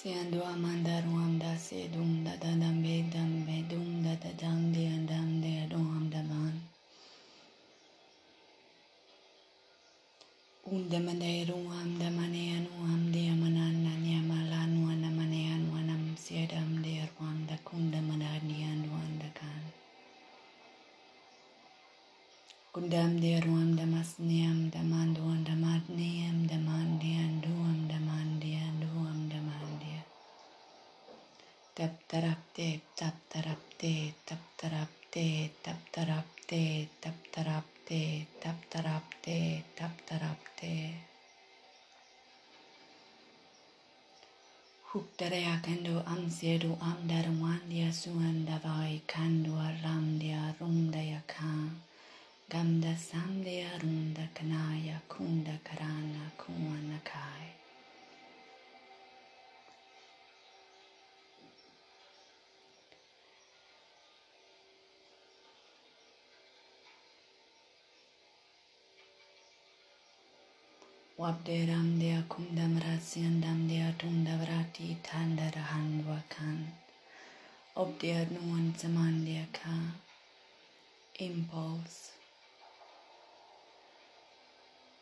Siandu amanda ruam da se dum da da dam be dam be dum da da dam de and dam de adom da man. Un tap tarapte, tap tarapte, tap tarapte, tap tarapte. Huk Hukdarea kendo amsedu amdar wandia suandavai kandua ramdia rundaya kan. Gamda samdaya runda kanaya kunda karana kuanakai. Kai. Wabderam dea kundam rasyandam dea tundavrati tandarahan wakan. Obdea nuan zaman dea ka. Impulse.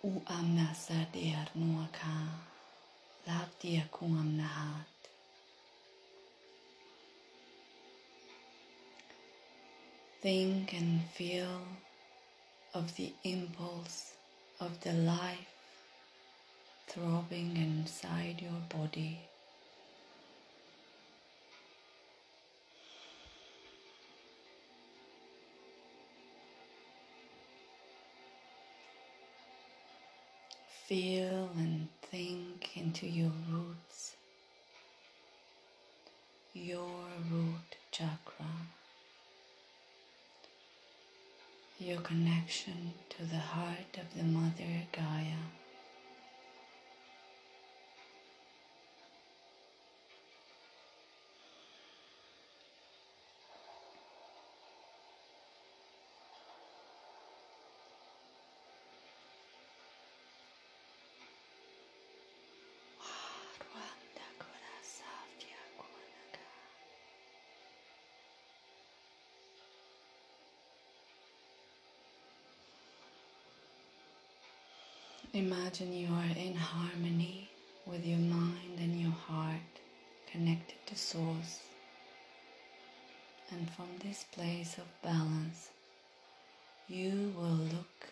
U amnasa dea nuaka. Lab dea kuam nahat. Think and feel of the impulse of the life throbbing inside your body. Feel and think into your roots, your root chakra, your connection to the heart of the Mother Gaia. Imagine you are in harmony with your mind and your heart connected to Source. And from this place of balance, you will look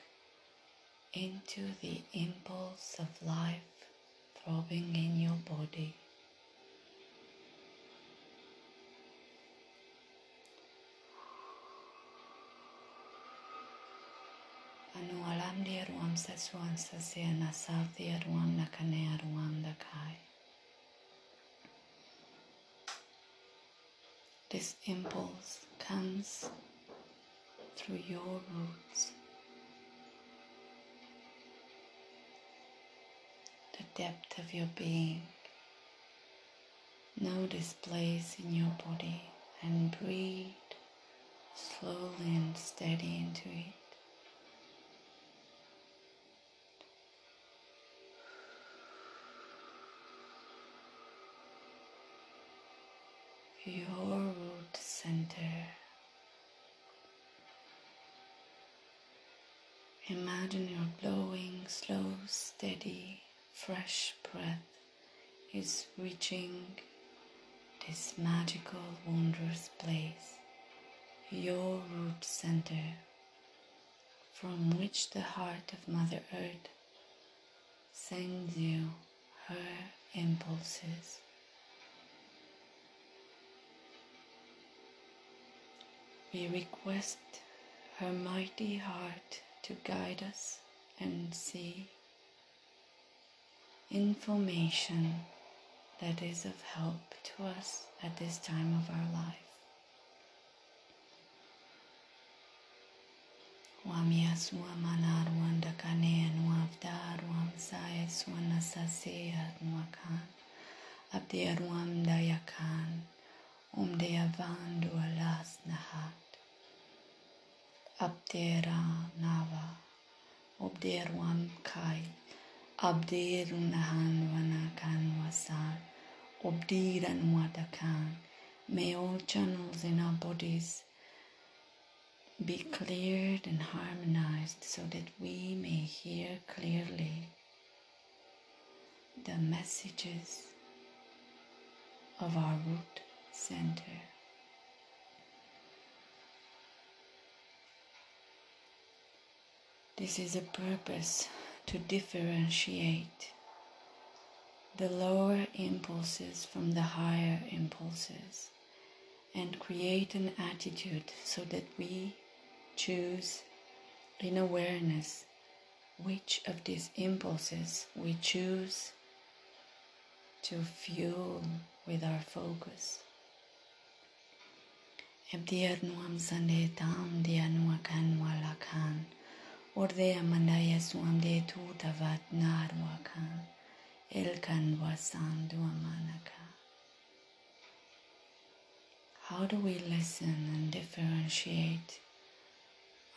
into the impulse of life throbbing in your body. Anu alam dia ruam sesuan sesia nasal dia ruam nakanea ruam dakai. This impulse comes through your roots. The depth of your being. This place in your body and breathe slowly and steady into it. Fresh breath is reaching this magical, wondrous place, your root center, from which the heart of Mother Earth sends you her impulses. We request her mighty heart to guide us and see information that is of help to us at this time of our life. Wamia suamana ruanda kanea nuavda ruam saya suana sasea nuakan. Abdia ruam dayakan. Om dea vandu alas nahat. Abdera ah, nava. Obderuam kai. Abderunahan vanakan wasan. Obdiran Wadakan. May all channels in our bodies be cleared and harmonized so that we may hear clearly the messages of our root center. This is a purpose to differentiate the lower impulses from the higher impulses and create an attitude so that we choose in awareness which of these impulses we choose to fuel with our focus. Nuam sande tam dia nuakan walakan. Ordea mandaya suam de tutavat narwakan. Elkan wasan duamanaka. How do we listen and differentiate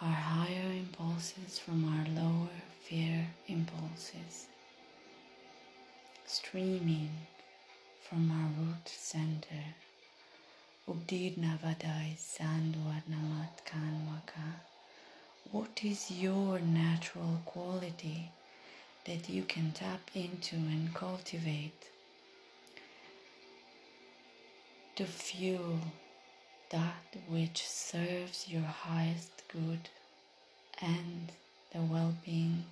our higher impulses from our lower fear impulses, streaming from our root center. Ubdidnavadai Sandwadnamat Kanwaka. What is your natural quality that you can tap into and cultivate to fuel that which serves your highest good and the well being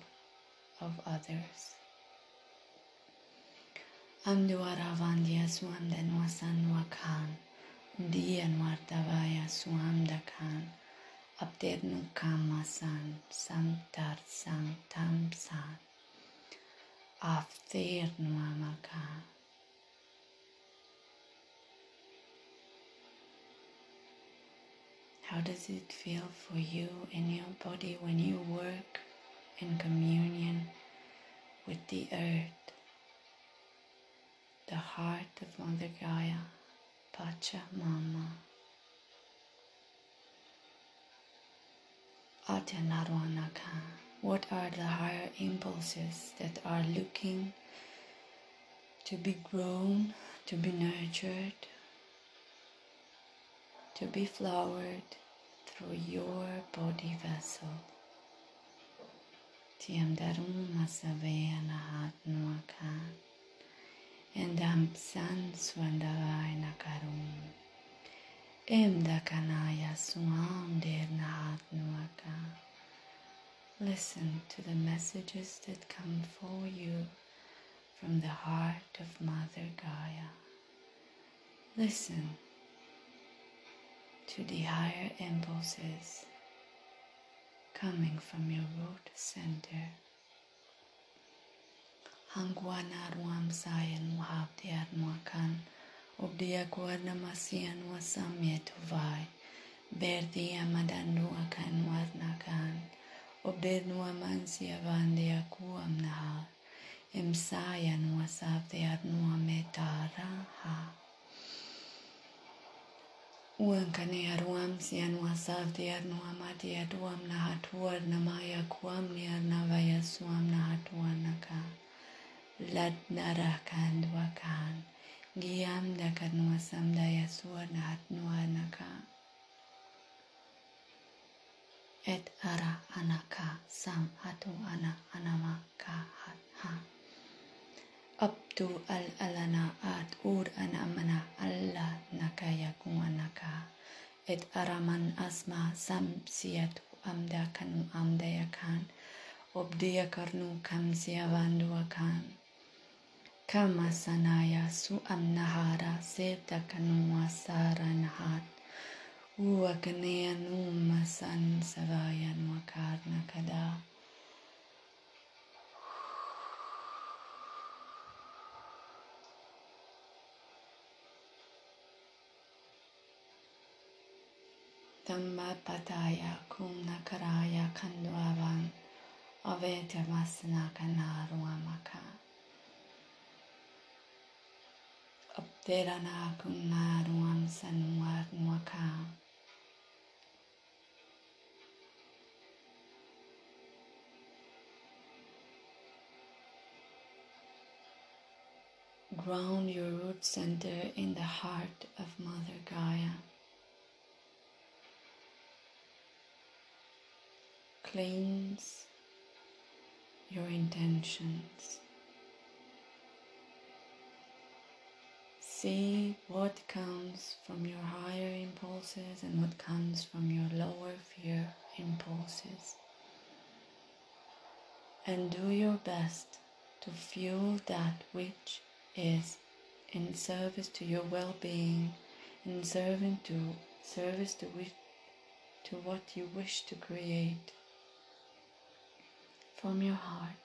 of others. Amduaravandia Swam Denwasan Wakan, Dian Wartavaya Swam Abdernu Kamasan, Samtar Sang Tam San, After Nuamakan. How does it feel for you in your body when you work in communion with the earth, the heart of Mother Gaia, Pachamama? Atyanarwanaka. What are the higher impulses that are looking to be grown, to be nurtured, to be flowered through your body vessel. Tiam darum masavea nahat nuakan. And am san swandavai nakarum. Listen to the messages that come for you from the heart of Mother Gaia. Listen to the higher impulses coming from your root center. Hangwana ruam sayan wahabdiar muakan Ob de acord namasia nu asamie tu vai. Berdi amadanu akan wat nakan. Ob de nu amansia van de acuam nahal. Em saia nu asap ha. Uan kane aruam si anu asaf di arnu amati aduam na hatuar na maya kuam ni arna suam na hatuar. Lad narakan duakan. Guiam dakar nua samdaya suwarnahat nua naka. Et ara anaka sam hatu ana anama ka hat ha. Abdu al alana at ur ana amana alla nakaya kung. Et araman asma sam siyat amda kanu amdaya kan. Obdiya karnu kam siyavandu kan. kama sanaya su Kamasanaya Suamnahara Sevdakanuma Saranahat Uvakanea Numa San Savaya Nuakarna Kada Tamba pataya Dhammapadaya Kumnakaraya Kandvavan Avetamasana kanaruamakan. Ground your root center in the heart of Mother Gaia. Cleanse your intentions. See what comes from your higher impulses and what comes from your lower fear impulses. And do your best to fuel that which is in service to your well-being, in serving to service to which to what you wish to create from your heart,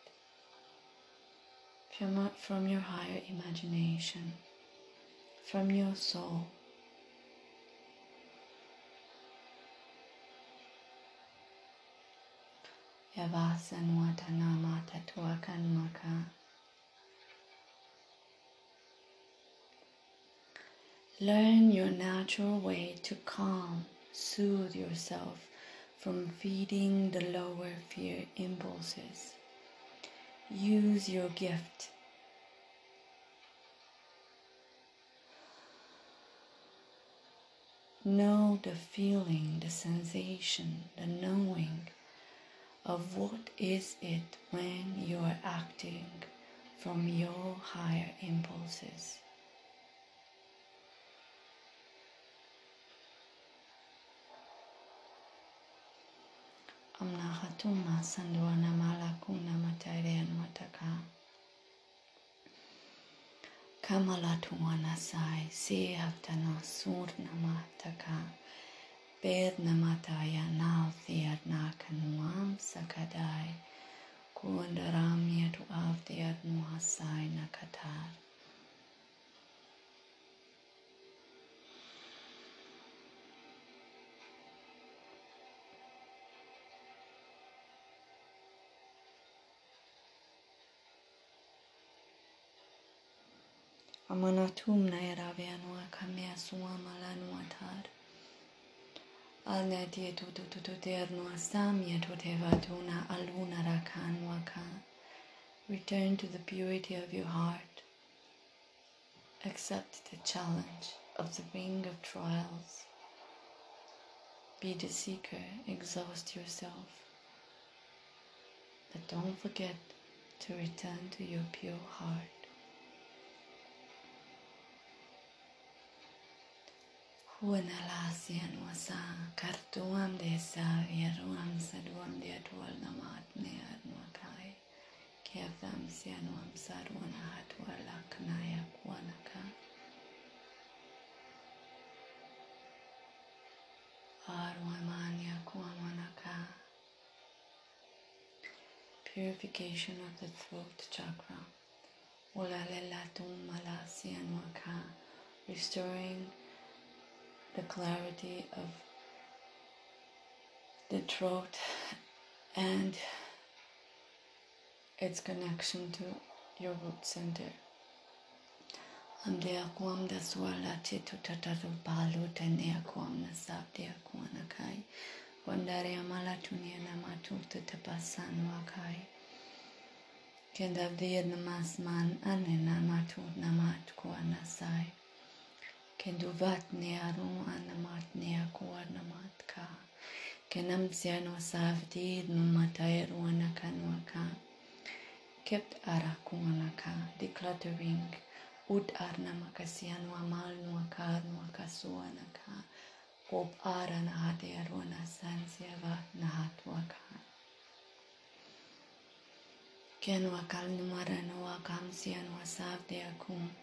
from, from your higher imagination, from your soul. Yavasan Watanamata Tuakanmaka. Learn your natural way to calm, soothe yourself from feeding the lower fear impulses. Use your gift. Know the feeling, the sensation, the knowing of what is it when you are acting from your higher impulses. Sandwana malakuna mataka. Kamala Tuanasai, Sehabdana Surnamataka, Bednamataya Navdiadnakanuam Sakadai, Kundaramya Tuavdiadnuhasai Nakatar. Tie tu tu tu tu tu aluna. Return to the purity of your heart. Accept the challenge of the ring of trials. Be the seeker, exhaust yourself. But don't forget to return to your pure heart. Kartuam desa vieruam saduam diatual namat near nuakai. Kiavam sianuam kuanaka. Arwamanya kuamanaka. Purification of the throat chakra. Ulalelatum malasianuaka. Restoring the clarity of the throat and its connection to your root center. Amde akwam da swala chitu tataru balu tene akwam na sabde akwana kai. Wandare amala tunia na matu tatapasan wakai. Kenda vir namasman ane na matu namat kwa nasai. Keduvātnēru anamātnēku arnamātkā. Kenam siano savdi numatairu anakanwaka. Kept arakumaka, decluttering. Ud arnamakasianu amal nuaka nuakasuanaka. Ob aranahadēru nasansieva nahatwaka. Kenwakal numaranua kamsianua savdeakum.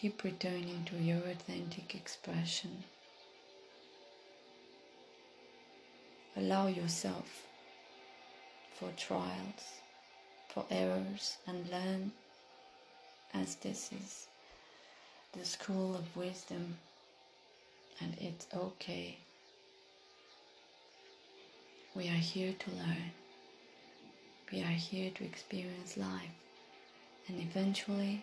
Keep returning to your authentic expression. Allow yourself for trials, for errors, and learn as this is the school of wisdom, and it's okay. We are here to learn. We are here to experience life, and eventually,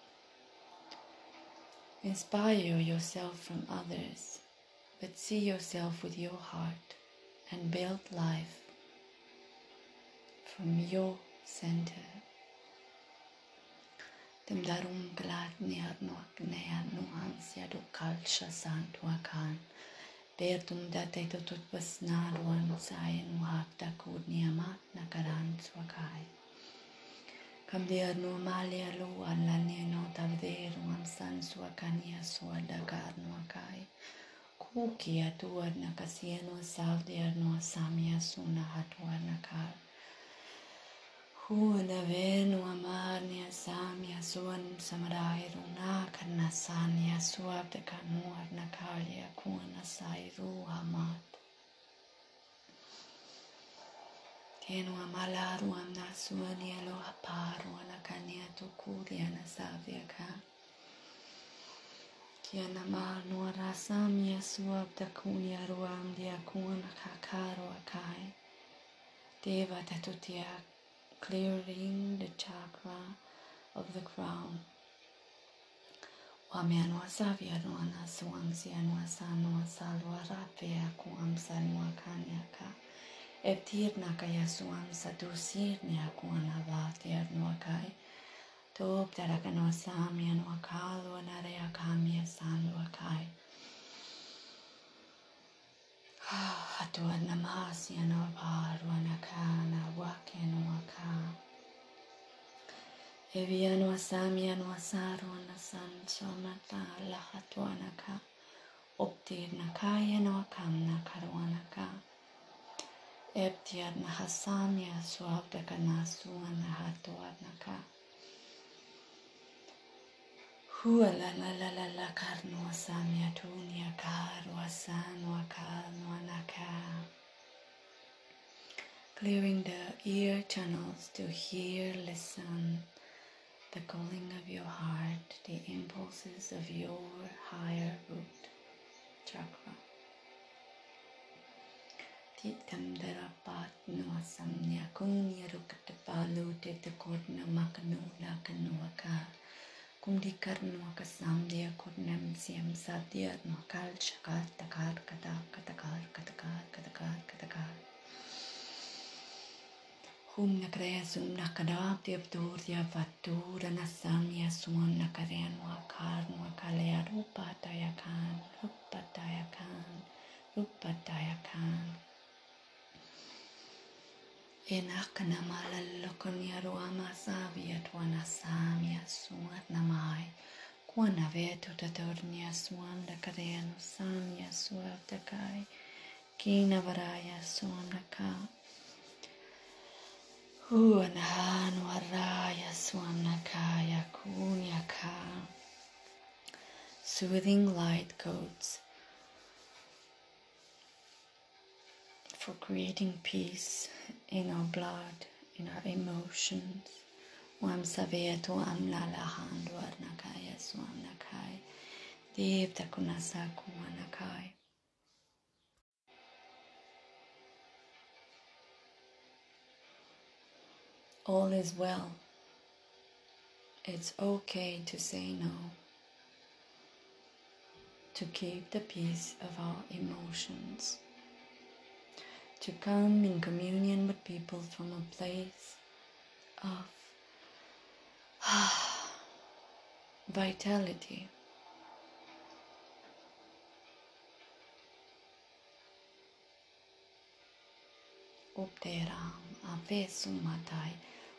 Inspire yourself from others, but see yourself with your heart and build life from your center. Dem darum glad ner nok nea nuans ja du kalsha santuakan. Bertum date tutut basnaruan sayen wak dakud niamat nakaran suakai. Cambiano male alo all'alieno davvero amsan sua cania sua da carno a cai. Kuki atua na casieno saldiar no samia suna atua na car. Huana venu amarnia samia suan samarairu na carnasania suab de carnuar na calia cuana sai ruha mat. Amalaru amna suani alo haparu anakania tukuria na savia ka. Kiana manu arasami asuab takuni aruam dia kuna kakaro akai. Deva tatutia clearing the chakra of the crown. Wamianwa savia nuana suamsi anwa sanwa salwa rapea kuamsa nwa kanyaka. Evtirnak ayasuam sadusirnak uanavat yarnuakai. Tup tarakanoasam yanuakal uanareakam yasan luakai. Hatu anamas yanuavar uanakana wakenuaka. Evi yanuasam yanuasar uanasan somata lahatu anaka. Optir nakaya no na nakaruanaka. Naka. Clearing the ear channels to hear, listen, the calling of your heart, the impulses of your higher root chakra. Titam darapat no samnya kuni rukat palu tete kod nama kanu laka nuaka. Kum di kar nuaka samnya kod nam siam satya nuakal shakar takar. Hum nakraya sum nakada tiap ya fatur dan ya sumon nakraya nuakar nuakal rupa tayakan rupa tayakan rupa tayakan. Rupa tayakan. Kuana vetu tatornia suam da kareanu samia suat da kai. Kina varaya suam da ka. Huanahan waraya suam da kaya kunya ka. Soothing light codes for creating peace in our blood, in our emotions. Wam saveto am lalahan nakaya swam nakai. Dev takunasa nakai. All is well. It's okay to say no. To keep the peace of our emotions to come in communion with people from a place of vitality. Upteram avesumatai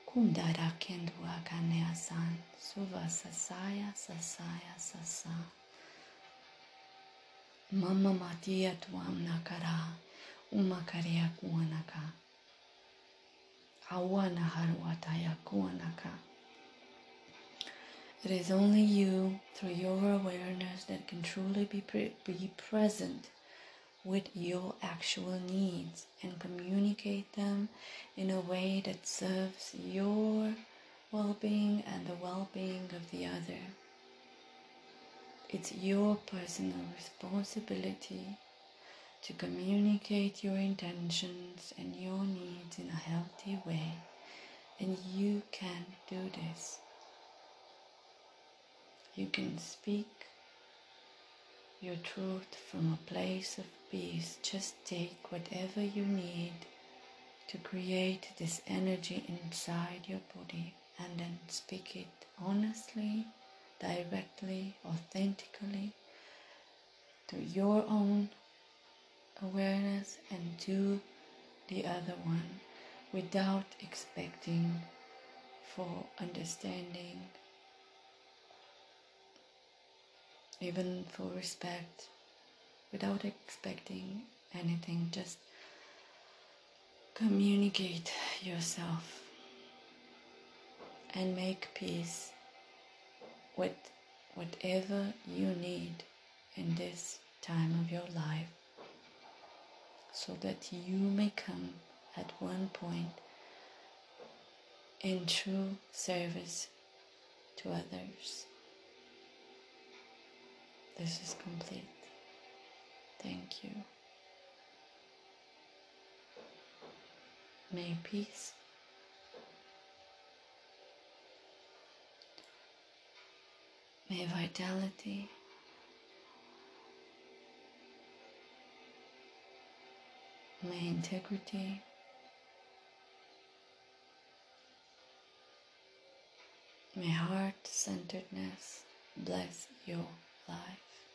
kumdara kendua kaneasan suva sasaya sasaya sasa. Mama matia tuam nakara, umakaria kuanaka. Awana haruataya kuanaka. It is only you, through your awareness, that can truly be, pre- be present with your actual needs and communicate them in a way that serves your well being and the well being of the other. It's your personal responsibility to communicate your intentions and your needs in a healthy way, and you can do this. You can speak your truth from a place of peace. Just take whatever you need to create this energy inside your body and then speak it honestly directly, authentically to your own awareness and to the other one without expecting for understanding, even for respect, without expecting anything, just communicate yourself and make peace with whatever you need in this time of your life so that you may come at one point in true service to others. This is complete. Thank you. May peace May vitality may integrity may heart centeredness bless your life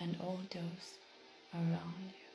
and all those around you.